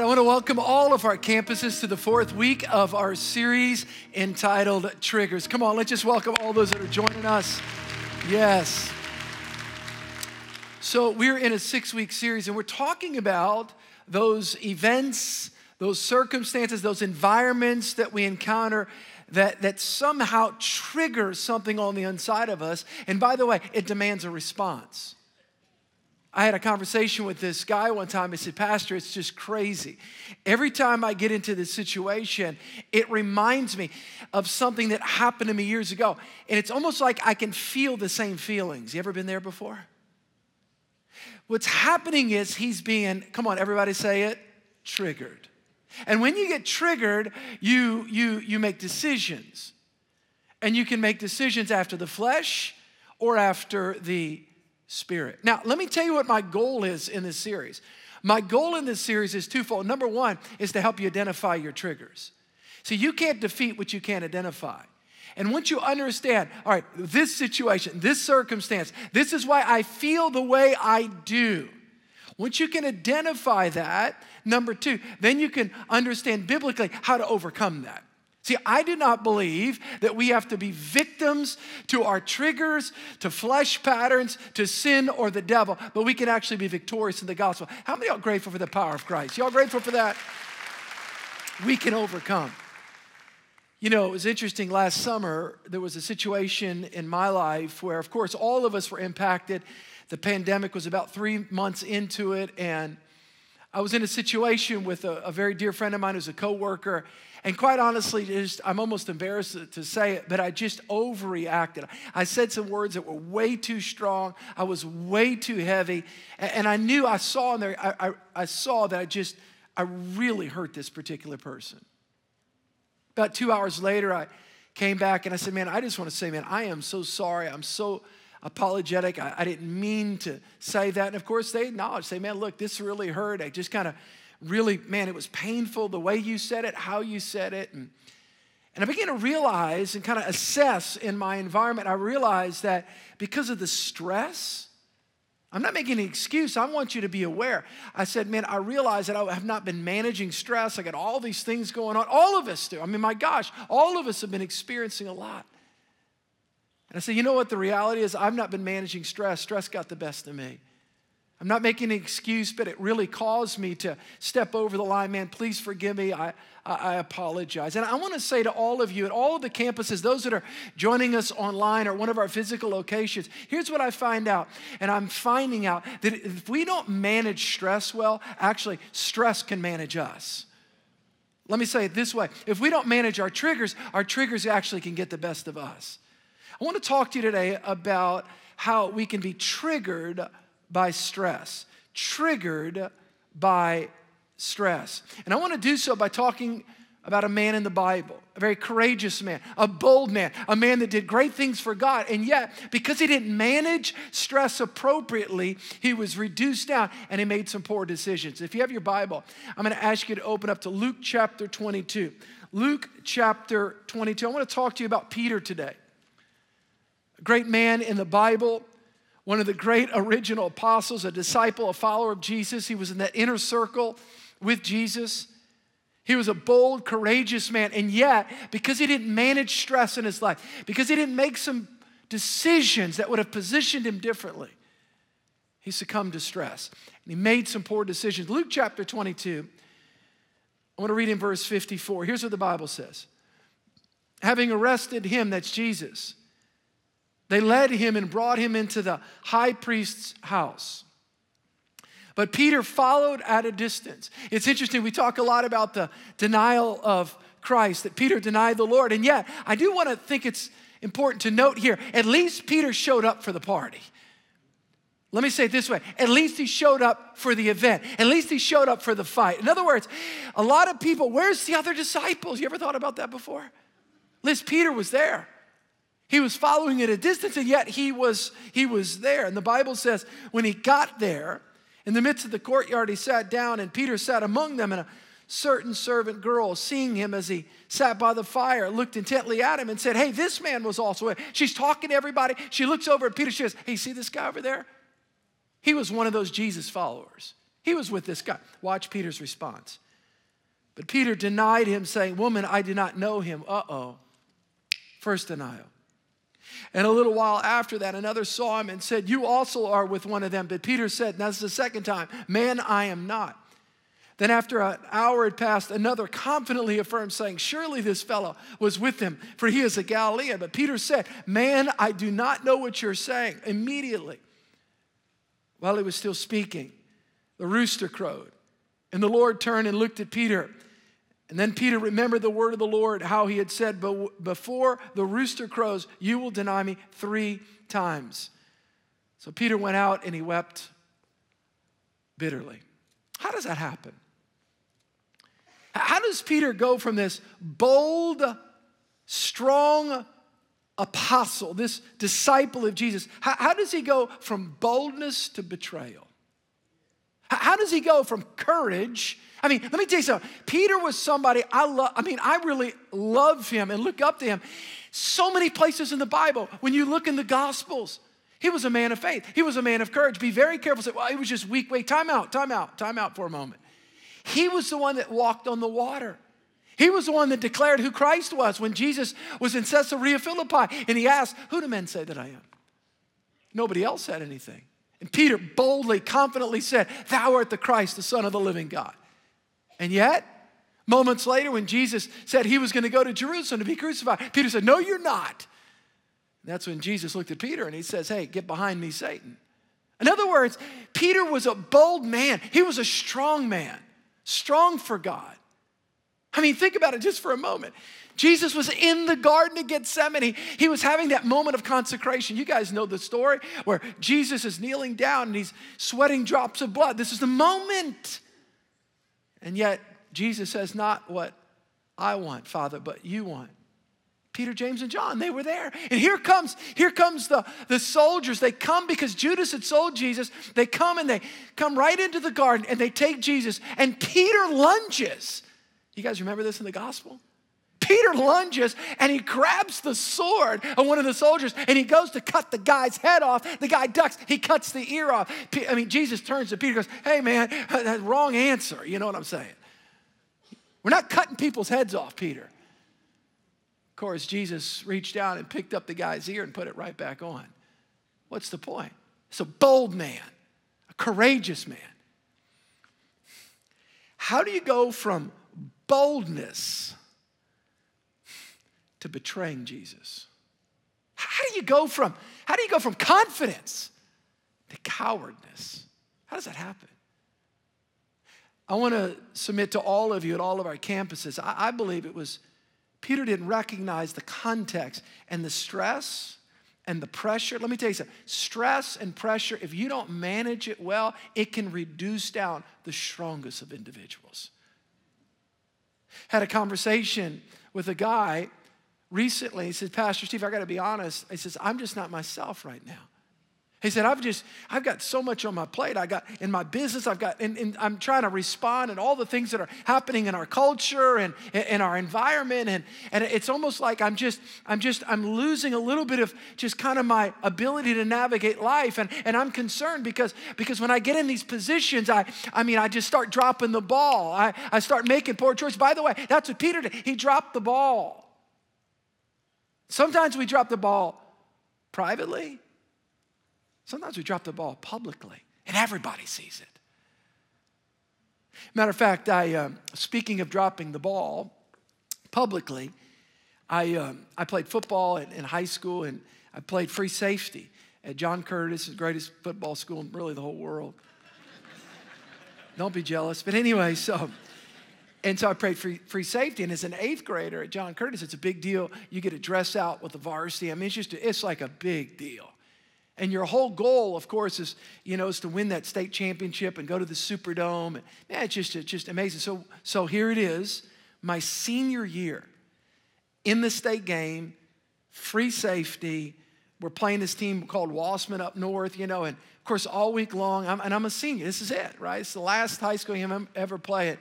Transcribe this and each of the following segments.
I want to welcome all of our campuses to the fourth week of our series entitled Triggers. Come on, let's just welcome all those that are joining us. Yes. So, we're in a six week series and we're talking about those events, those circumstances, those environments that we encounter that, that somehow trigger something on the inside of us. And by the way, it demands a response. I had a conversation with this guy one time. He said, Pastor, it's just crazy. Every time I get into this situation, it reminds me of something that happened to me years ago. And it's almost like I can feel the same feelings. You ever been there before? What's happening is he's being, come on, everybody say it, triggered. And when you get triggered, you, you, you make decisions. And you can make decisions after the flesh or after the Spirit. Now, let me tell you what my goal is in this series. My goal in this series is twofold. Number one is to help you identify your triggers. See, you can't defeat what you can't identify. And once you understand, all right, this situation, this circumstance, this is why I feel the way I do. Once you can identify that, number two, then you can understand biblically how to overcome that. See, I do not believe that we have to be victims to our triggers, to flesh patterns, to sin or the devil, but we can actually be victorious in the gospel. How many are grateful for the power of Christ? Y'all grateful for that? We can overcome. You know, it was interesting last summer, there was a situation in my life where, of course, all of us were impacted. The pandemic was about three months into it, and I was in a situation with a, a very dear friend of mine who's a coworker, and quite honestly, just, I'm almost embarrassed to say it, but I just overreacted. I said some words that were way too strong. I was way too heavy. And I knew, I saw in there, I, I, I saw that I just, I really hurt this particular person. About two hours later, I came back and I said, Man, I just want to say, man, I am so sorry. I'm so apologetic. I, I didn't mean to say that. And of course, they acknowledge, say, Man, look, this really hurt. I just kind of really, man, it was painful the way you said it, how you said it. And, and I began to realize and kind of assess in my environment, I realized that because of the stress, I'm not making an excuse. I want you to be aware. I said, man, I realize that I have not been managing stress. I got all these things going on. All of us do. I mean, my gosh, all of us have been experiencing a lot. I said, you know what the reality is? I've not been managing stress. Stress got the best of me. I'm not making an excuse, but it really caused me to step over the line. Man, please forgive me. I, I, I, apologize. And I want to say to all of you at all of the campuses, those that are joining us online or one of our physical locations, here's what I find out. And I'm finding out that if we don't manage stress well, actually, stress can manage us. Let me say it this way if we don't manage our triggers, our triggers actually can get the best of us. I want to talk to you today about how we can be triggered by stress, triggered by stress. And I want to do so by talking about a man in the Bible, a very courageous man, a bold man, a man that did great things for God. And yet, because he didn't manage stress appropriately, he was reduced down and he made some poor decisions. If you have your Bible, I'm going to ask you to open up to Luke chapter 22. Luke chapter 22. I want to talk to you about Peter today. A great man in the Bible, one of the great original apostles, a disciple, a follower of Jesus. He was in that inner circle with Jesus. He was a bold, courageous man. And yet, because he didn't manage stress in his life, because he didn't make some decisions that would have positioned him differently, he succumbed to stress. And he made some poor decisions. Luke chapter 22, I want to read in verse 54. Here's what the Bible says Having arrested him, that's Jesus, they led him and brought him into the high priest's house. But Peter followed at a distance. It's interesting, we talk a lot about the denial of Christ, that Peter denied the Lord. And yet, I do want to think it's important to note here at least Peter showed up for the party. Let me say it this way at least he showed up for the event, at least he showed up for the fight. In other words, a lot of people, where's the other disciples? You ever thought about that before? Least Peter was there. He was following at a distance, and yet he was, he was there. And the Bible says when he got there, in the midst of the courtyard, he sat down, and Peter sat among them, and a certain servant girl, seeing him as he sat by the fire, looked intently at him and said, Hey, this man was also there. She's talking to everybody. She looks over at Peter. She says, Hey, see this guy over there? He was one of those Jesus followers. He was with this guy. Watch Peter's response. But Peter denied him, saying, Woman, I do not know him. Uh oh. First denial. And a little while after that, another saw him and said, You also are with one of them. But Peter said, and that's the second time, Man, I am not. Then, after an hour had passed, another confidently affirmed, saying, Surely this fellow was with him, for he is a Galilean. But Peter said, Man, I do not know what you're saying. Immediately, while he was still speaking, the rooster crowed. And the Lord turned and looked at Peter. And then Peter remembered the word of the Lord, how he had said, Before the rooster crows, you will deny me three times. So Peter went out and he wept bitterly. How does that happen? How does Peter go from this bold, strong apostle, this disciple of Jesus, how, does he go from boldness to betrayal? How does he go from courage? I mean, let me tell you something. Peter was somebody I love. I mean, I really love him and look up to him. So many places in the Bible, when you look in the Gospels, he was a man of faith. He was a man of courage. Be very careful. Say, well, he was just weak. Wait, time out, time out, time out for a moment. He was the one that walked on the water. He was the one that declared who Christ was when Jesus was in Caesarea Philippi and he asked, Who do men say that I am? Nobody else said anything. And Peter boldly, confidently said, Thou art the Christ, the Son of the living God. And yet, moments later, when Jesus said he was going to go to Jerusalem to be crucified, Peter said, No, you're not. And that's when Jesus looked at Peter and he says, Hey, get behind me, Satan. In other words, Peter was a bold man, he was a strong man, strong for God. I mean, think about it just for a moment. Jesus was in the Garden of Gethsemane. He was having that moment of consecration. You guys know the story where Jesus is kneeling down and he's sweating drops of blood. This is the moment. And yet, Jesus says, Not what I want, Father, but you want. Peter, James, and John, they were there. And here comes, here comes the, the soldiers. They come because Judas had sold Jesus. They come and they come right into the garden and they take Jesus. And Peter lunges. You guys remember this in the gospel? Peter lunges and he grabs the sword of one of the soldiers and he goes to cut the guy's head off. The guy ducks, he cuts the ear off. I mean, Jesus turns to Peter goes, Hey man, that's wrong answer. You know what I'm saying? We're not cutting people's heads off, Peter. Of course, Jesus reached down and picked up the guy's ear and put it right back on. What's the point? It's a bold man, a courageous man. How do you go from boldness to betraying Jesus? How do you go from how do you go from confidence to cowardness? How does that happen? I want to submit to all of you at all of our campuses. I, I believe it was Peter didn't recognize the context and the stress and the pressure. Let me tell you something stress and pressure, if you don't manage it well, it can reduce down the strongest of individuals. Had a conversation with a guy recently. He said, Pastor Steve, I got to be honest. He says, I'm just not myself right now. He said, I've just, I've got so much on my plate. I got in my business, I've got, and, and I'm trying to respond and all the things that are happening in our culture and in our environment. And, and it's almost like I'm just, I'm just, I'm losing a little bit of just kind of my ability to navigate life. And, and I'm concerned because, because when I get in these positions, I, I mean, I just start dropping the ball. I, I start making poor choices. By the way, that's what Peter did. He dropped the ball. Sometimes we drop the ball privately, sometimes we drop the ball publicly, and everybody sees it. Matter of fact, I, uh, speaking of dropping the ball publicly, I, um, I played football in, in, high school and I played free safety at John Curtis, the greatest football school in really the whole world. Don't be jealous. But anyway, so and so I prayed free, free safety. And as an eighth grader at John Curtis, it's a big deal. You get to dress out with the varsity. I mean, it's just, it's like a big deal. And your whole goal, of course, is, you know, is to win that state championship and go to the Superdome. Man, it's just, it's just amazing. So, so here it is, my senior year in the state game, free safety. We're playing this team called Wossman up north, you know, and of course, all week long, I'm, and I'm a senior. This is it, right? It's the last high school game I'm ever play it.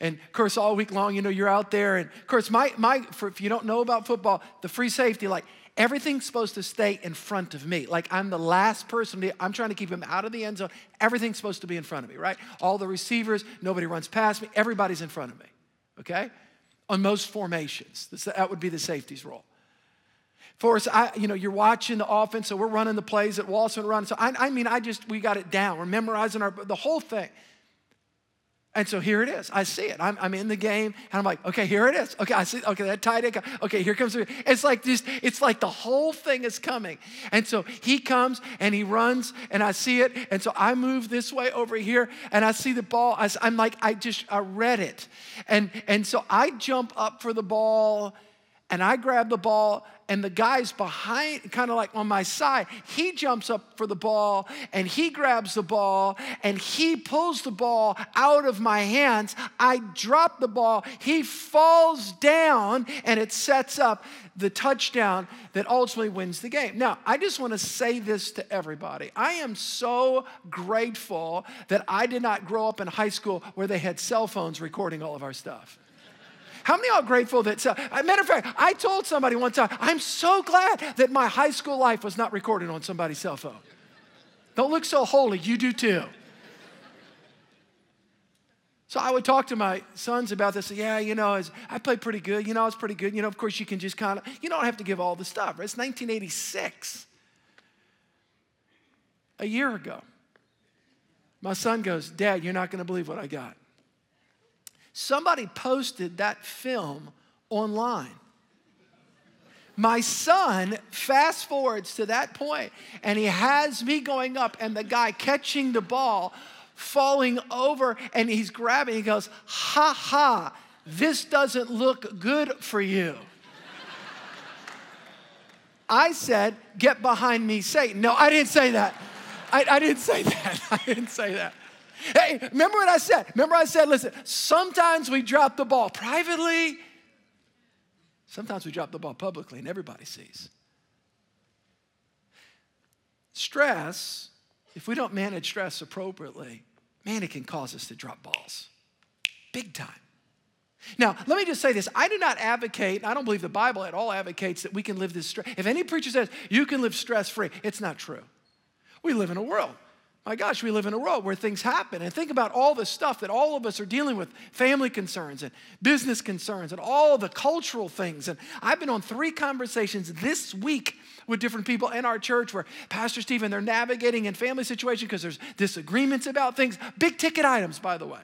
And of course, all week long, you know, you're out there. And of course, my, my for, if you don't know about football, the free safety, like everything's supposed to stay in front of me. Like I'm the last person, to, I'm trying to keep him out of the end zone. Everything's supposed to be in front of me, right? All the receivers, nobody runs past me, everybody's in front of me. okay? On most formations. That would be the safety's role. For us, I, you know, you're watching the offense, so we're running the plays that Walson run. So I, I mean, I just, we got it down. We're memorizing our, the whole thing. And so here it is. I see it. I'm, I'm in the game, and I'm like, okay, here it is. Okay, I see. Okay, that tight end. Okay, here comes. It's like this. It's like the whole thing is coming. And so he comes and he runs, and I see it. And so I move this way over here, and I see the ball. I, I'm like, I just I read it, and and so I jump up for the ball, and I grab the ball, and the guy's behind, kind of like on my side. He jumps up for the ball and he grabs the ball and he pulls the ball out of my hands. I drop the ball. He falls down and it sets up the touchdown that ultimately wins the game. Now, I just want to say this to everybody. I am so grateful that I did not grow up in high school where they had cell phones recording all of our stuff. How many are grateful that, uh, matter of fact, I told somebody one time, I'm so glad that my high school life was not recorded on somebody's cell phone. Don't look so holy, you do too. So I would talk to my sons about this. Yeah, you know, I played pretty good. You know, I was pretty good. You know, of course, you can just kind of, you don't have to give all the stuff. It's 1986. A year ago, my son goes, Dad, you're not going to believe what I got. Somebody posted that film online. My son fast forwards to that point and he has me going up and the guy catching the ball falling over and he's grabbing. He goes, Ha ha, this doesn't look good for you. I said, Get behind me, Satan. No, I didn't say that. I, I didn't say that. I didn't say that. Hey, remember what I said? Remember I said, listen, sometimes we drop the ball privately, sometimes we drop the ball publicly, and everybody sees. Stress, if we don't manage stress appropriately, man, it can cause us to drop balls big time. Now, let me just say this. I do not advocate, I don't believe the Bible at all advocates that we can live this stress. If any preacher says you can live stress free, it's not true. We live in a world my gosh, we live in a world where things happen. And think about all the stuff that all of us are dealing with family concerns and business concerns and all the cultural things. And I've been on three conversations this week with different people in our church where Pastor Stephen, they're navigating in family situations because there's disagreements about things, big ticket items, by the way.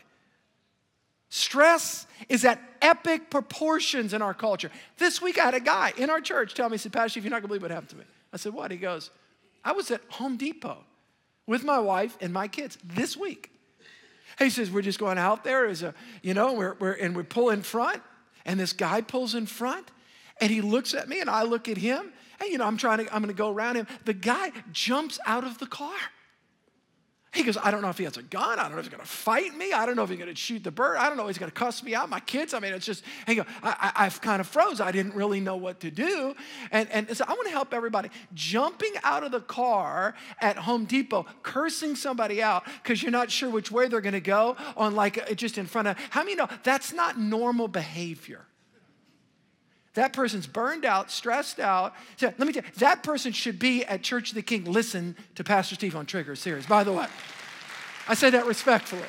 Stress is at epic proportions in our culture. This week I had a guy in our church tell me, he said, Pastor, Steve, you're not gonna believe what happened to me. I said, What? He goes, I was at Home Depot with my wife and my kids this week. He says, We're just going out there as a, you know, we're, we're, and we pull in front, and this guy pulls in front, and he looks at me, and I look at him, and, you know, I'm trying to, I'm gonna go around him. The guy jumps out of the car. He goes, I don't know if he has a gun. I don't know if he's gonna fight me. I don't know if he's gonna shoot the bird. I don't know if he's gonna cuss me out, my kids. I mean, it's just, he goes, I, I, have kind of froze. I didn't really know what to do. And, and so I wanna help everybody. Jumping out of the car at Home Depot, cursing somebody out because you're not sure which way they're gonna go on like uh, just in front of, how many know that's not normal behavior? That person's burned out, stressed out. Let me tell you, that person should be at Church of the King. Listen to Pastor Steve on Trigger series, by the way. I say that respectfully.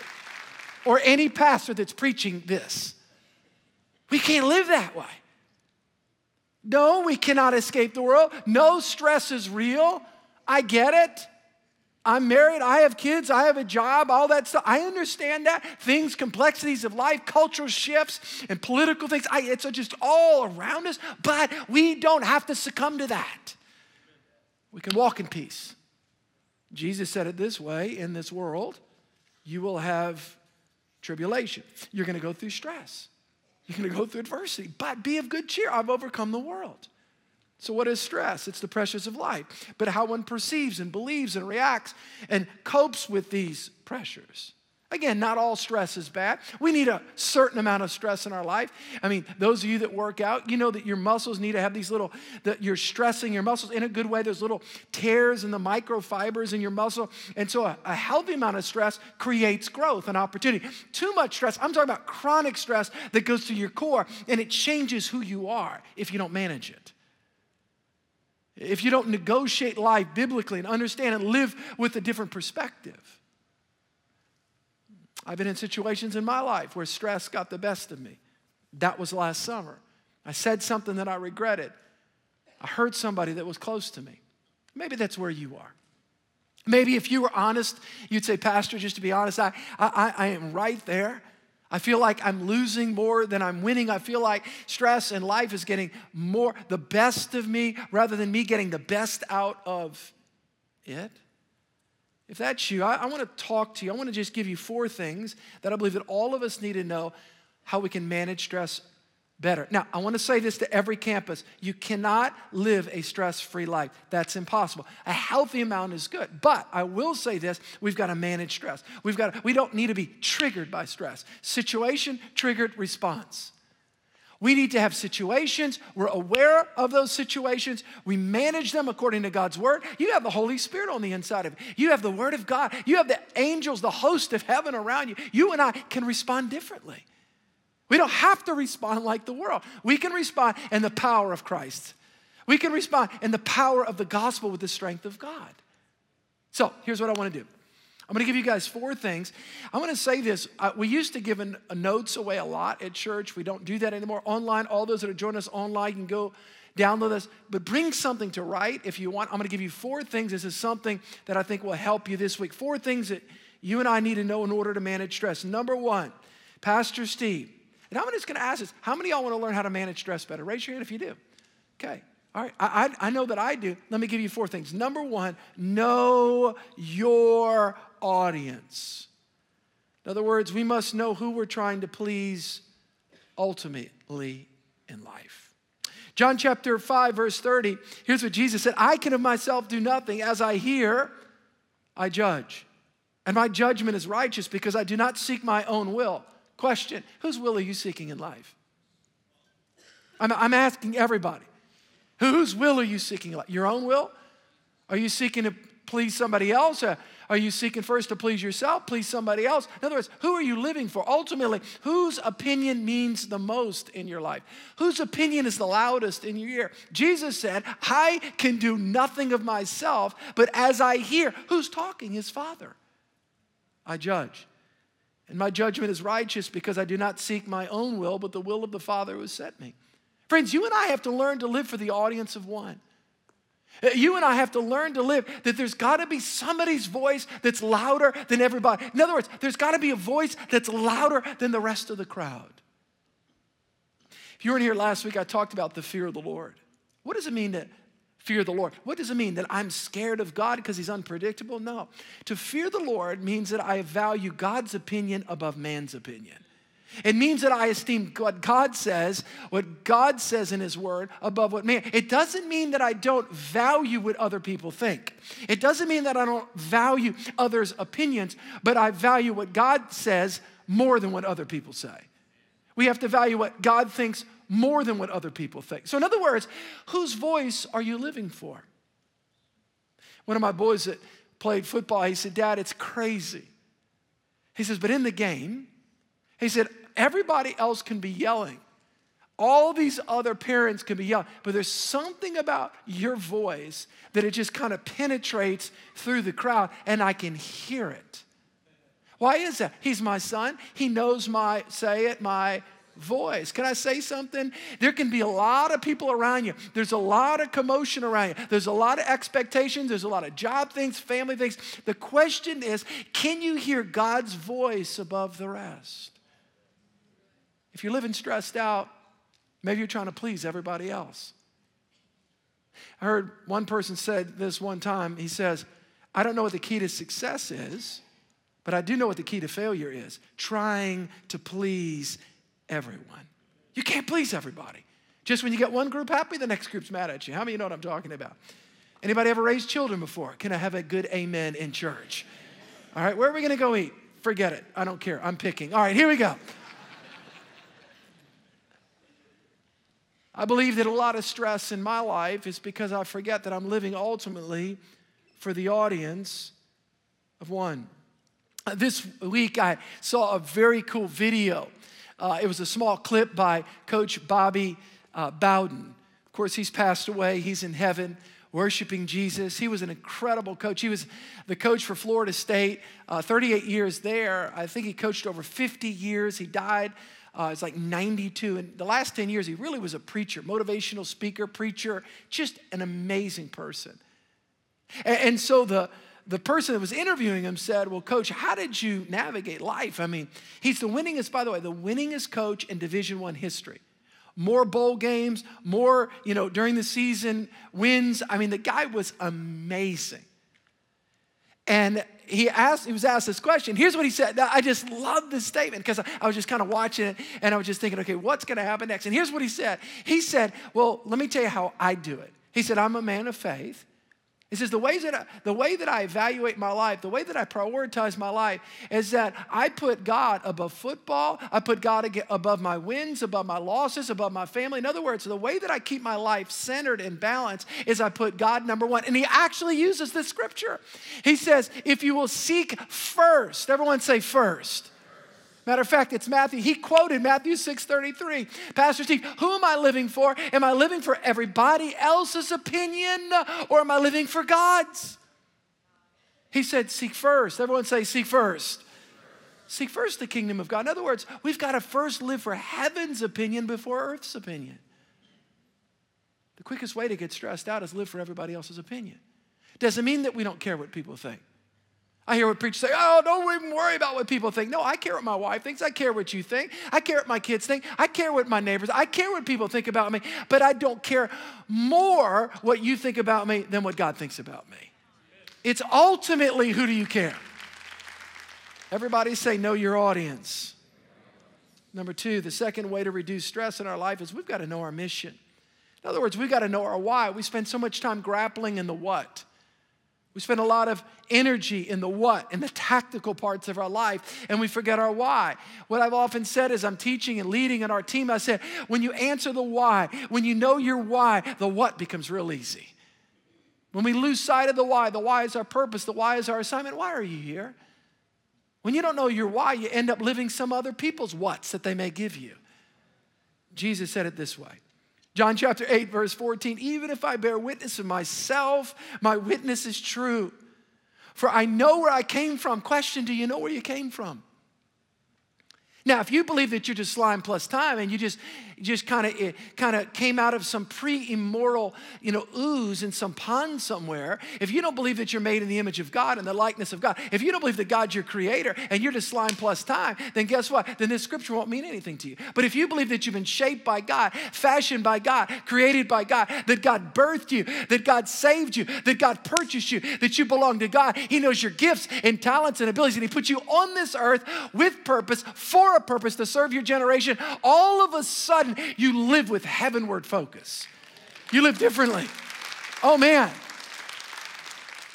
Or any pastor that's preaching this. We can't live that way. No, we cannot escape the world. No, stress is real. I get it. I'm married, I have kids, I have a job, all that stuff. I understand that. Things, complexities of life, cultural shifts, and political things. I, it's just all around us, but we don't have to succumb to that. We can walk in peace. Jesus said it this way in this world, you will have tribulation. You're going to go through stress. You're going to go through adversity, but be of good cheer. I've overcome the world. So, what is stress? It's the pressures of life, but how one perceives and believes and reacts and copes with these pressures. Again, not all stress is bad. We need a certain amount of stress in our life. I mean, those of you that work out, you know that your muscles need to have these little, that you're stressing your muscles in a good way. There's little tears in the microfibers in your muscle. And so a, a healthy amount of stress creates growth and opportunity. Too much stress, I'm talking about chronic stress that goes to your core and it changes who you are if you don't manage it if you don't negotiate life biblically and understand and live with a different perspective. I've been in situations in my life where stress got the best of me. That was last summer. I said something that I regretted. I hurt somebody that was close to me. Maybe that's where you are. Maybe if you were honest, you'd say, Pastor, just to be honest, I, I, I am right there. I feel like I'm losing more than I'm winning. I feel like stress and life is getting more, the best of me, rather than me getting the best out of it. If that's you, I, I want to talk to you. I want to just give you four things that I believe that all of us need to know how we can manage stress better. Now, I want to say this to every campus. You cannot live a stress free life. That's impossible. A healthy amount is good. But I will say this we've got to manage stress. We've got to, we don't need to be triggered by stress. Situation, triggered, response. We need to have situations. We're aware of those situations. We manage them according to God's word. You have the Holy Spirit on the inside of you. You have the word of God. You have the angels, the host of heaven around you. You and I can respond differently. We don't have to respond like the world. We can respond in the power of Christ. We can respond in the power of the gospel with the strength of God. So here's what I want to do. I'm going to give you guys four things. I want to say this. Uh, we used to give an, notes away a lot at church. We don't do that anymore. Online, all those that are joining us online can go download this, but bring something to write if you want. I'm going to give you four things. This is something that I think will help you this week. Four things that you and I need to know in order to manage stress. Number one, Pastor Steve, and I'm just going to ask this how many of y'all want to learn how to manage stress better? Raise your hand if you do. Okay. All right. I, I, I know that I do. Let me give you four things. Number one, know your audience. In other words, we must know who we're trying to please ultimately in life. John chapter 5, verse 30, here's what Jesus said I can of myself do nothing. As I hear, I judge. And my judgment is righteous because I do not seek my own will. Question Whose will are you seeking in life? I'm, I'm asking everybody. Whose will are you seeking? Your own will? Are you seeking to please somebody else? Are you seeking first to please yourself, please somebody else? In other words, who are you living for? Ultimately, whose opinion means the most in your life? Whose opinion is the loudest in your ear? Jesus said, I can do nothing of myself, but as I hear, who's talking? His Father. I judge. And my judgment is righteous because I do not seek my own will, but the will of the Father who sent me. Friends, you and I have to learn to live for the audience of one. Uh, you and I have to learn to live that there's got to be somebody's voice that's louder than everybody. In other words, there's got to be a voice that's louder than the rest of the crowd. If you weren't here last week, I talked about the fear of the Lord. What does it mean to fear the Lord. What does it mean? That I'm scared of God because he's unpredictable? No. To fear the Lord means that I value God's opinion above man's opinion. It means that I esteem what God says, what God says in His Word, above what man. It doesn't mean that I don't value what other people think. It doesn't mean that I don't value others' opinions, but I value what God says more than what other people say. We have to value what God thinks more than what other people think. So, in other words, whose voice are you living for? One of my boys that played football, he said, Dad, it's crazy. He says, but in the game, he said, everybody else can be yelling. All these other parents can be yelling, but there's something about your voice that it just kind of penetrates through the crowd and I can hear it. Why is that? He's my son. He knows my, say it, my voice. Can I say something? There can be a lot of people around you. There's a lot of commotion around you. There's a lot of expectations. There's a lot of job things, family things. The question is can you hear God's voice above the rest? If you're living stressed out, maybe you're trying to please everybody else. I heard one person said this one time. He says, I don't know what the key to success is, but I do know what the key to failure is trying to please everyone. You can't please everybody. Just when you get one group happy, the next group's mad at you. How many you know what I'm talking about? Anybody ever raised children before? Can I have a good amen in church? All right, where are we gonna go eat? Forget it. I don't care. I'm picking. All right, here we go. I believe that a lot of stress in my life is because I forget that I'm living ultimately for the audience of one. This week I saw a very cool video uh, it was a small clip by Coach Bobby uh, Bowden. Of course, he's passed away, he's in heaven worshiping Jesus. He was an incredible coach. He was the coach for Florida State, uh, 38 years there. I think he coached over 50 years. He died Uh, it's like 92. And the last 10 years, he really was a preacher, motivational speaker, preacher, just an amazing person. And, and so the, the person that was interviewing him said, Well, coach, how did you navigate life? I mean, he's the winningest, by the way, the winningest coach in Division One history. More bowl games, more, you know, during the season wins. I mean, the guy was amazing. And he asked, he was asked this question. Here's what he said. I just love this statement because I was just kind of watching it and I was just thinking, okay, what's going to happen next? And here's what he said. He said, Well, let me tell you how I do it. He said, I'm a man of faith. He says, the, ways that I, the way that I evaluate my life, the way that I prioritize my life is that I put God above football. I put God above my wins, above my losses, above my family. In other words, the way that I keep my life centered and balanced is I put God number one. And he actually uses this scripture. He says, if you will seek first, everyone say first. Matter of fact, it's Matthew. He quoted Matthew 6:33. Pastor Steve, who am I living for? Am I living for everybody else's opinion or am I living for God's? He said, seek first. Everyone say, seek first. Seek first the kingdom of God. In other words, we've got to first live for heaven's opinion before earth's opinion. The quickest way to get stressed out is live for everybody else's opinion. Doesn't mean that we don't care what people think. I hear what preachers say, oh, don't even worry about what people think. No, I care what my wife thinks. I care what you think. I care what my kids think. I care what my neighbors, I care what people think about me. But I don't care more what you think about me than what God thinks about me. It's ultimately who do you care? Everybody say, know your audience. Number two, the second way to reduce stress in our life is we've got to know our mission. In other words, we've got to know our why. We spend so much time grappling in the what. We spend a lot of energy in the what, in the tactical parts of our life, and we forget our why. What I've often said is I'm teaching and leading in our team, I said, when you answer the why, when you know your why, the what becomes real easy. When we lose sight of the why, the why is our purpose, the why is our assignment. Why are you here? When you don't know your why, you end up living some other people's whats that they may give you. Jesus said it this way John chapter 8, verse 14, even if I bear witness of myself, my witness is true. For I know where I came from. Question Do you know where you came from? Now, if you believe that you're just slime plus time and you just just kind of kind of came out of some primordial, you know, ooze in some pond somewhere, if you don't believe that you're made in the image of God and the likeness of God, if you don't believe that God's your creator and you're just slime plus time, then guess what? Then this scripture won't mean anything to you. But if you believe that you've been shaped by God, fashioned by God, created by God, that God birthed you, that God saved you, that God purchased you, that you belong to God, He knows your gifts and talents and abilities, and He put you on this earth with purpose for a purpose to serve your generation, all of a sudden you live with heavenward focus. You live differently. Oh man.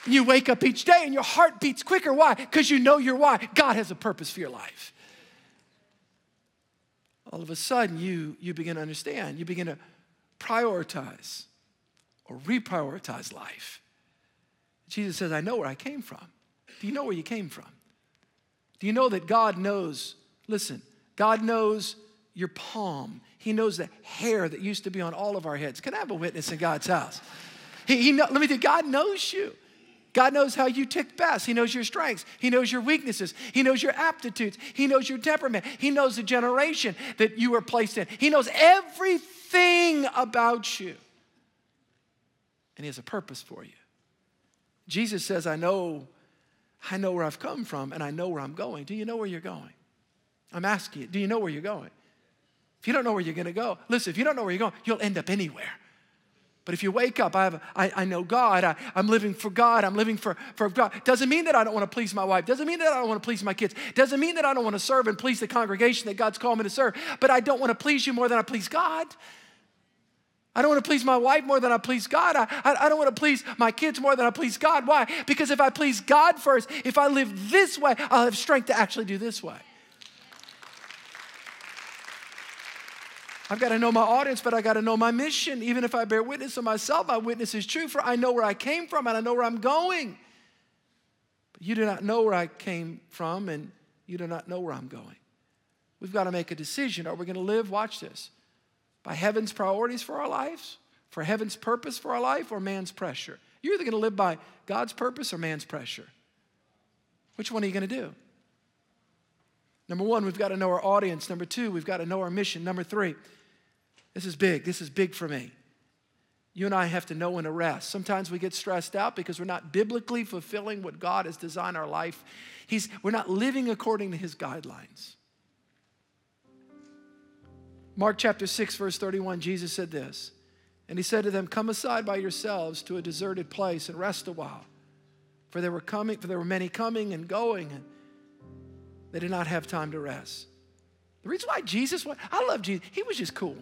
You wake up each day and your heart beats quicker. Why? Because you know your why. God has a purpose for your life. All of a sudden, you, you begin to understand, you begin to prioritize or reprioritize life. Jesus says, I know where I came from. Do you know where you came from? Do you know that God knows Listen, God knows your palm. He knows the hair that used to be on all of our heads. Can I have a witness in God's house? He, he know, let me tell God knows you. God knows how you tick best. He knows your strengths. He knows your weaknesses. He knows your aptitudes. He knows your temperament. He knows the generation that you were placed in. He knows everything about you. And He has a purpose for you. Jesus says, I know, I know where I've come from and I know where I'm going. Do you know where you're going? I'm asking you, do you know where you're going? If you don't know where you're going to go, listen, if you don't know where you're going, you'll end up anywhere. But if you wake up, I, have, I, I know God, I, am living for God, I'm living for, for God. Doesn't mean that I don't want to please my wife. Doesn't mean that I don't want to please my kids. Doesn't mean that I don't want to serve and please the congregation that God's called me to serve. But I don't want to please you more than I please God. I don't want to please my wife more than I please God. I, I, I, don't want to please my kids more than I please God. Why? Because if I please God first, if I live this way, I'll have strength to actually do this way. I've got to know my audience, but I got to know my mission. Even if I bear witness of myself, my witness is true, for I know where I came from and I know where I'm going. But you do not know where I came from and you do not know where I'm going. We've got to make a decision. Are we going to live, watch this, by heaven's priorities for our lives, for heaven's purpose for our life, or man's pressure? You're either going to live by God's purpose or man's pressure. Which one are you going to do? Number one, we've got to know our audience. Number two, we've got to know our mission. Number three, this is big. This is big for me. You and I have to know when to rest. Sometimes we get stressed out because we're not biblically fulfilling what God has designed our life. He's, we're not living according to His guidelines. Mark chapter 6, verse 31, Jesus said this. And he said to them, Come aside by yourselves to a deserted place and rest a while. For there were coming, for there were many coming and going, and they did not have time to rest. The reason why Jesus, I love Jesus, he was just cool.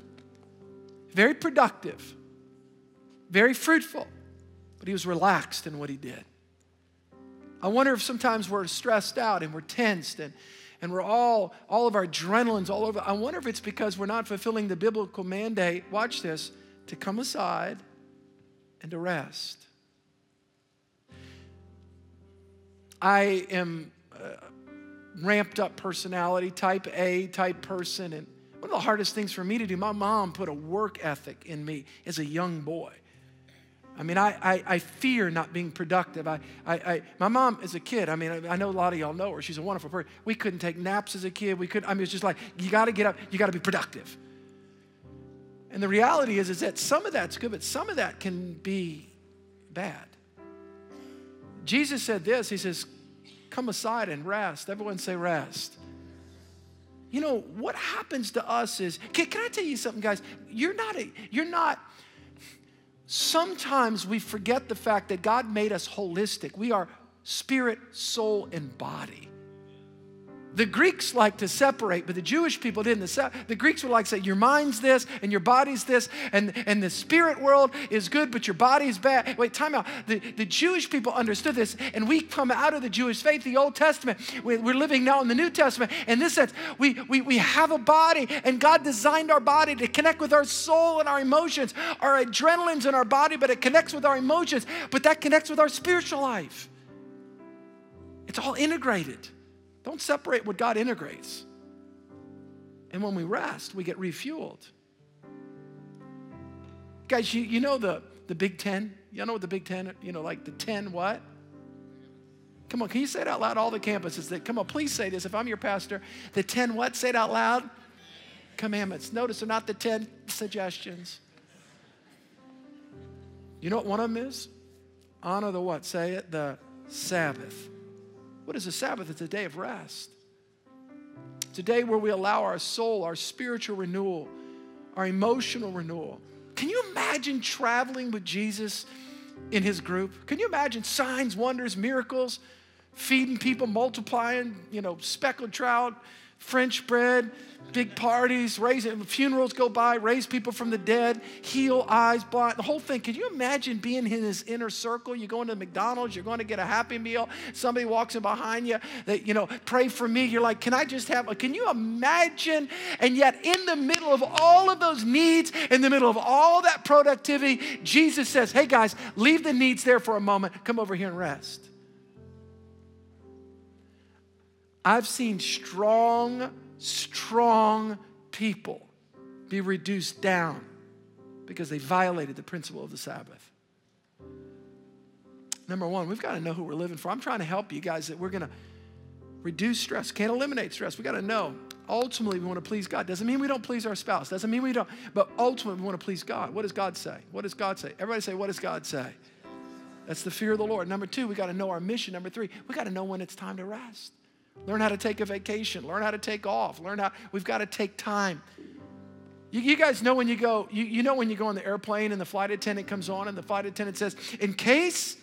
Very productive very fruitful, but he was relaxed in what he did. I wonder if sometimes we're stressed out and we're tensed and, and we're all, all of our adrenaline's all over. I wonder if it's because we're not fulfilling the biblical mandate, watch this, to come aside and to rest. I am ramped up personality, type A type person, and one of the hardest things for me to do, my mom put a work ethic in me as a young boy. I mean, I, I, I, fear not being productive. I, I, I, my mom, as a kid, I mean, I, I, know a lot of y'all know her. She's a wonderful person. We couldn't take naps as a kid. We couldn't, I mean, it's just like, you got to get up, you got to be productive. And the reality is, is that some of that's good, but some of that can be bad. Jesus said this He says, Come aside and rest. Everyone say, rest. You know, what happens to us is, can, can I tell you something, guys? You're not, a, you're not, sometimes we forget the fact that God made us holistic. We are spirit, soul, and body. The Greeks like to separate, but the Jewish people didn't. The, the, Greeks would like to say, your mind's this and your body's this, and, and the spirit world is good, but your body's bad. Wait, time out. The, the Jewish people understood this, and we come out of the Jewish faith, the Old Testament. We, we're living now in the New Testament. In this sense, we, we, we have a body, and God designed our body to connect with our soul and our emotions, our adrenaline's in our body, but it connects with our emotions, but that connects with our spiritual life. It's all integrated. Don't separate what God integrates. And when we rest, we get refueled. Guys, you, you know the, the Big Ten? Y'all know what the Big Ten, you know, like the 10 what? Come on, can you say it out loud? All the campuses that, come on, please say this. If I'm your pastor, the 10 what? Say it out loud. Commandments. Notice they're not the 10 suggestions. You know what one of them is? Honor the what? Say it, the Sabbath. What is a Sabbath? It's a day of rest. It's a day where we allow our soul, our spiritual renewal, our emotional renewal. Can you imagine traveling with Jesus in his group? Can you imagine signs, wonders, miracles, feeding people, multiplying, you know, speckled trout, French bread, big parties, raising funerals go by, raise people from the dead, heal eyes blind, the whole thing. Can you imagine being in his inner circle? You're going to McDonald's, you're going to get a happy meal, somebody walks in behind you that, you know, pray for me. You're like, can I just have, a, can you imagine? And yet, in the middle of all of those needs, in the middle of all that productivity, Jesus says, hey guys, leave the needs there for a moment, come over here and rest. I've seen strong, strong people be reduced down because they violated the principle of the Sabbath. Number one, we've got to know who we're living for. I'm trying to help you guys that we're going to reduce stress. Can't eliminate stress. We got to know. Ultimately, we want to please God. Doesn't mean we don't please our spouse. Doesn't mean we don't. But ultimately, we want to please God. What does God say? What does God say? Everybody say, what does God say? That's the fear of the Lord. Number two, we got to know our mission. Number three, we got to know when it's time to rest. Learn how to take a vacation. Learn how to take off. Learn how, we've got to take time. You, you, guys know when you go, you, you know when you go on the airplane and the flight attendant comes on and the flight attendant says, in case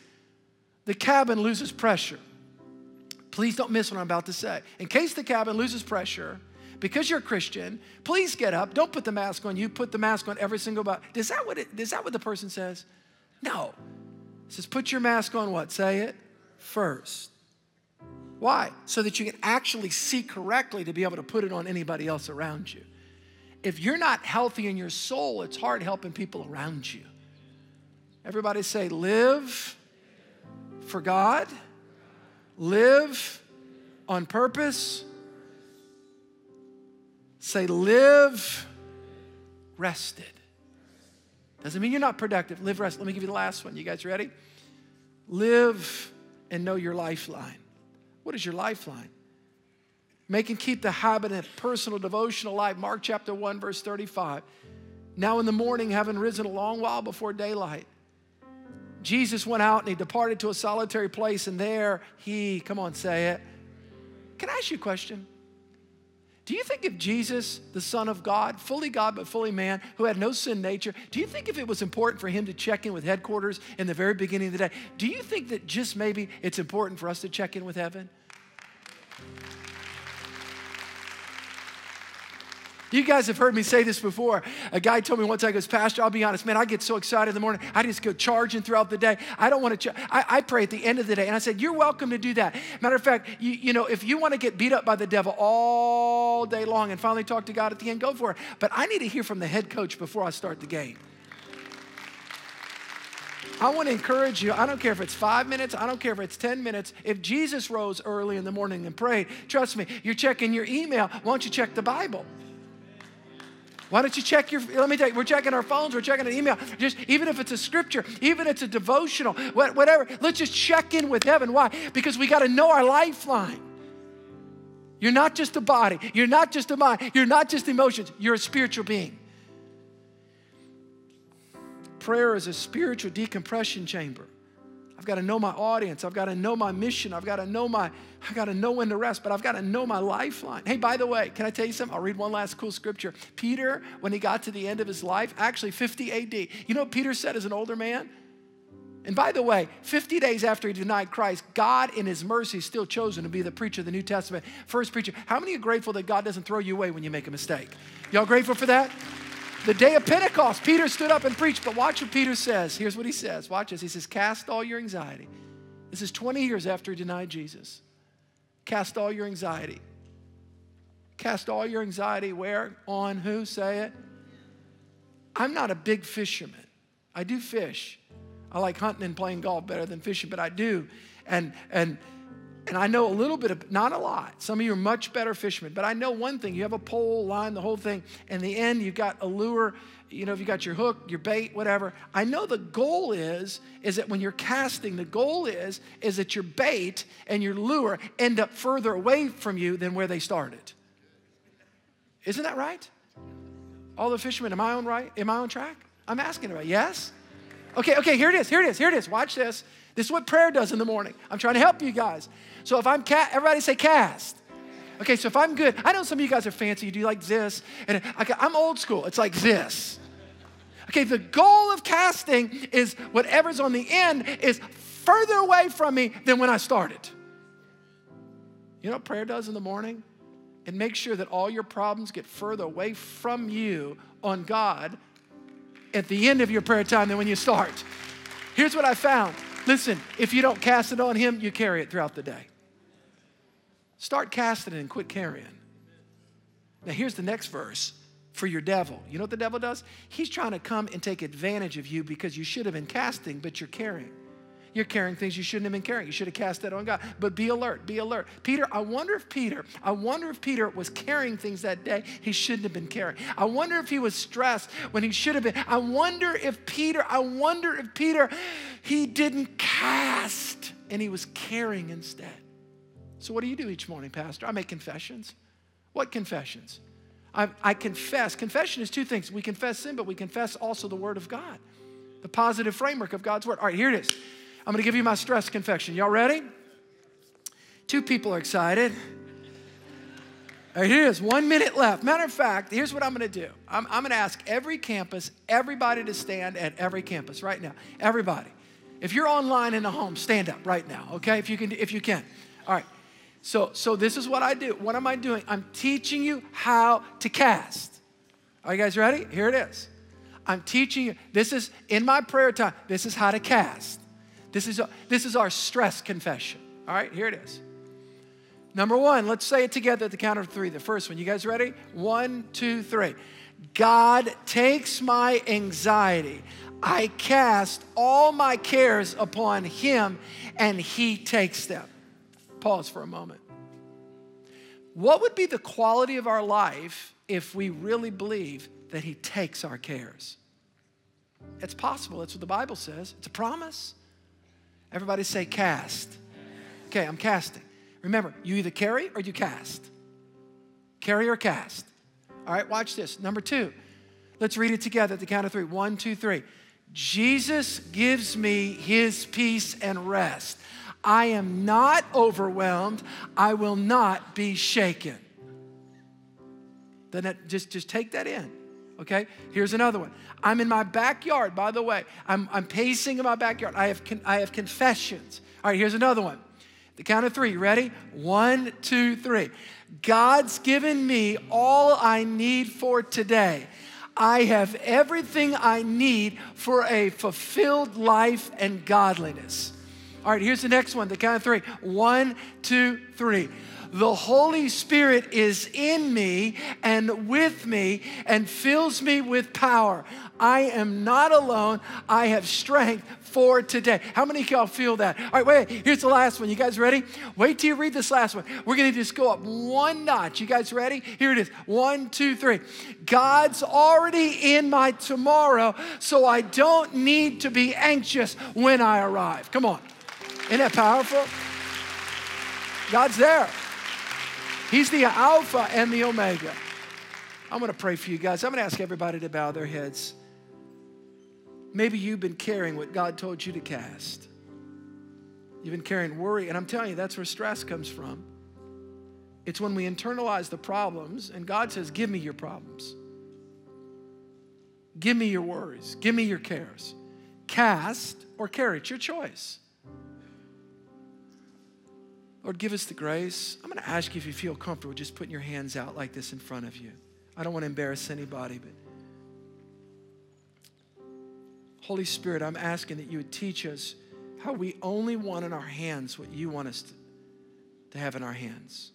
the cabin loses pressure, please don't miss what I'm about to say. In case the cabin loses pressure, because you're a Christian, please get up. Don't put the mask on you. Put the mask on every single body. Is that what it, is that what the person says? No. It says, put your mask on what? Say it first. Why? So that you can actually see correctly to be able to put it on anybody else around you. If you're not healthy in your soul, it's hard helping people around you. Everybody say, live for God, live on purpose. Say, live rested. Doesn't mean you're not productive. Live rest. Let me give you the last one. You guys ready? Live and know your lifeline. What is your lifeline? Make and keep the habit of personal devotional life. Mark chapter 1, verse 35. Now in the morning, having risen a long while before daylight, Jesus went out and he departed to a solitary place, and there he, come on, say it. Can I ask you a question? Do you think if Jesus, the Son of God, fully God but fully man, who had no sin nature, do you think if it was important for him to check in with headquarters in the very beginning of the day, do you think that just maybe it's important for us to check in with heaven? You guys have heard me say this before. A guy told me time, he goes, Pastor, I'll be honest, man, I get so excited in the morning. I just go charging throughout the day. I don't want to, ch- I, I, pray at the end of the day. And I said, You're welcome to do that. Matter of fact, you, you know, if you want to get beat up by the devil all day long and finally talk to God at the end, go for it. But I need to hear from the head coach before I start the game. I want to encourage you. I don't care if it's five minutes, I don't care if it's 10 minutes. If Jesus rose early in the morning and prayed, trust me, you're checking your email. Why don't you check the Bible? Why don't you check your, let me tell you, we're checking our phones, we're checking an email. Just even if it's a scripture, even if it's a devotional, whatever, let's just check in with heaven. Why? Because we got to know our lifeline. You're not just a body, you're not just a mind, you're not just emotions, you're a spiritual being. Prayer is a spiritual decompression chamber. I've got to know my audience. I've got to know my mission. I've got to know my, I've got to know when to rest, but I've got to know my lifeline. Hey, by the way, can I tell you something? I'll read one last cool scripture. Peter, when he got to the end of his life, actually 50 AD, you know what Peter said as an older man? And by the way, 50 days after he denied Christ, God in his mercy still chosen to be the preacher of the New Testament, first preacher. How many are grateful that God doesn't throw you away when you make a mistake? Y'all grateful for that? The day of Pentecost, Peter stood up and preached, but watch what Peter says. Here's what he says. Watch this. He says, Cast all your anxiety. This is 20 years after he denied Jesus. Cast all your anxiety. Cast all your anxiety where? On who? Say it. I'm not a big fisherman. I do fish. I like hunting and playing golf better than fishing, but I do. And and and I know a little bit of, not a lot. Some of you are much better fishermen, but I know one thing. You have a pole, line, the whole thing. In the end, you've got a lure, you know, if you got your hook, your bait, whatever. I know the goal is, is that when you're casting, the goal is, is that your bait and your lure end up further away from you than where they started. Isn't that right? All the fishermen, am I on right? Am I on track? I'm asking about, yes? Okay, okay, here it is, here it is, here it is. Watch this. This is what prayer does in the morning. I'm trying to help you guys. So if I'm cast, everybody say cast. Okay, so if I'm good, I know some of you guys are fancy. You do like this, and I'm old school. It's like this. Okay, the goal of casting is whatever's on the end is further away from me than when I started. You know what prayer does in the morning? It makes sure that all your problems get further away from you on God at the end of your prayer time than when you start. Here's what I found Listen, if you don't cast it on Him, you carry it throughout the day. Start casting it and quit carrying. Now, here's the next verse for your devil. You know what the devil does? He's trying to come and take advantage of you because you should have been casting, but you're carrying. You're carrying things you shouldn't have been carrying. You should have cast that on God. But be alert, be alert. Peter, I wonder if Peter, I wonder if Peter was carrying things that day he shouldn't have been carrying. I wonder if he was stressed when he should have been. I wonder if Peter, I wonder if Peter, he didn't cast and he was carrying instead. So, what do you do each morning, Pastor? I make confessions. What confessions? I, I, confess. Confession is two things. We confess sin, but we confess also the Word of God, the positive framework of God's Word. All right, here it is. I'm going to give you my stress confection. Y'all ready? Two people are excited. Here it is, one minute left. Matter of fact, here's what I'm gonna do I'm, I'm, gonna ask every campus, everybody to stand at every campus right now. Everybody. If you're online in a home, stand up right now, okay? If you can, if you can. All right. So, so this is what I do. What am I doing? I'm teaching you how to cast. Are you guys ready? Here it is. I'm teaching you. This is in my prayer time. This is how to cast. This is, this is our stress confession. All right, here it is. Number one, let's say it together at the count of three. The first one. You guys ready? One, two, three. God takes my anxiety. I cast all my cares upon Him, and He takes them. Pause for a moment. What would be the quality of our life if we really believe that He takes our cares? It's possible. That's what the Bible says. It's a promise. Everybody say cast. Okay, I'm casting. Remember, you either carry or you cast. Carry or cast. All right, watch this. Number two, let's read it together at the count of three. One, two, three. Jesus gives me his peace and rest. I am not overwhelmed. I will not be shaken. Then just, just take that in. Okay, here's another one. I'm in my backyard, by the way. I'm, I'm pacing in my backyard. I have, con- I have confessions. All right, here's another one. The count of three. Ready? One, two, three. God's given me all I need for today. I have everything I need for a fulfilled life and godliness. All right, here's the next one. The count of three. One, two, three. The Holy Spirit is in me and with me and fills me with power. I am not alone. I have strength for today. How many of y'all feel that? All right, wait, here's the last one. You guys ready? Wait till you read this last one. We're going to just go up one notch. You guys ready? Here it is. One, two, three. God's already in my tomorrow, so I don't need to be anxious when I arrive. Come on. Isn't that powerful? God's there. He's the Alpha and the Omega. I'm going to pray for you guys. I'm going to ask everybody to bow their heads. Maybe you've been carrying what God told you to cast. You've been carrying worry, and I'm telling you, that's where stress comes from. It's when we internalize the problems, and God says, Give me your problems. Give me your worries. Give me your cares. Cast or carry, it's your choice. Lord, give us the grace. I'm going to ask you if you feel comfortable just putting your hands out like this in front of you. I don't want to embarrass anybody, but Holy Spirit, I'm asking that you would teach us how we only want in our hands what you want us to, to have in our hands.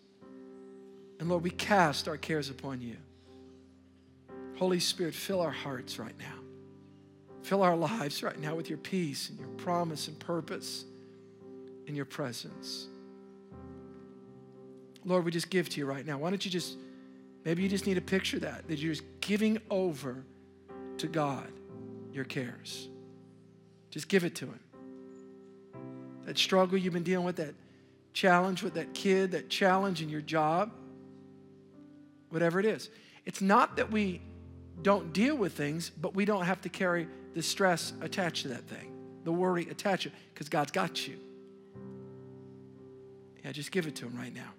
And Lord, we cast our cares upon you. Holy Spirit, fill our hearts right now. Fill our lives right now with your peace and your promise and purpose in your presence. Lord, we just give to you right now. Why don't you just, maybe you just need to picture that, that you're just giving over to God your cares. Just give it to Him. That struggle you've been dealing with, that challenge with that kid, that challenge in your job, whatever it is. It's not that we don't deal with things, but we don't have to carry the stress attached to that thing, the worry attached to it, because God's got you. Yeah, just give it to Him right now.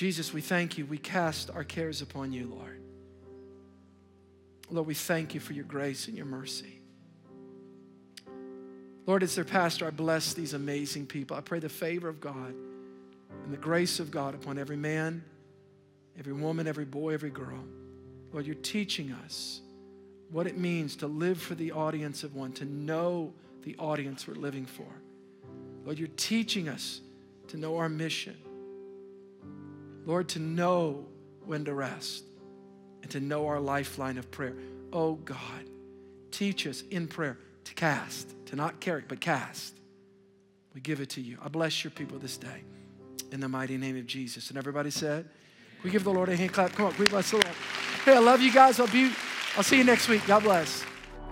Jesus, we thank you. We cast our cares upon you, Lord. Lord, we thank you for your grace and your mercy. Lord, as their pastor, I bless these amazing people. I pray the favor of God and the grace of God upon every man, every woman, every boy, every girl. Lord, you're teaching us what it means to live for the audience of one, to know the audience we're living for. Lord, you're teaching us to know our mission. Lord, to know when to rest and to know our lifeline of prayer. Oh God, teach us in prayer to cast, to not carry, but cast. We give it to you. I bless your people this day in the mighty name of Jesus. And everybody said, we give the Lord a hand clap. Come on, we bless the Lord. Hey, I love you guys. I'll, be, I'll see you next week. God bless.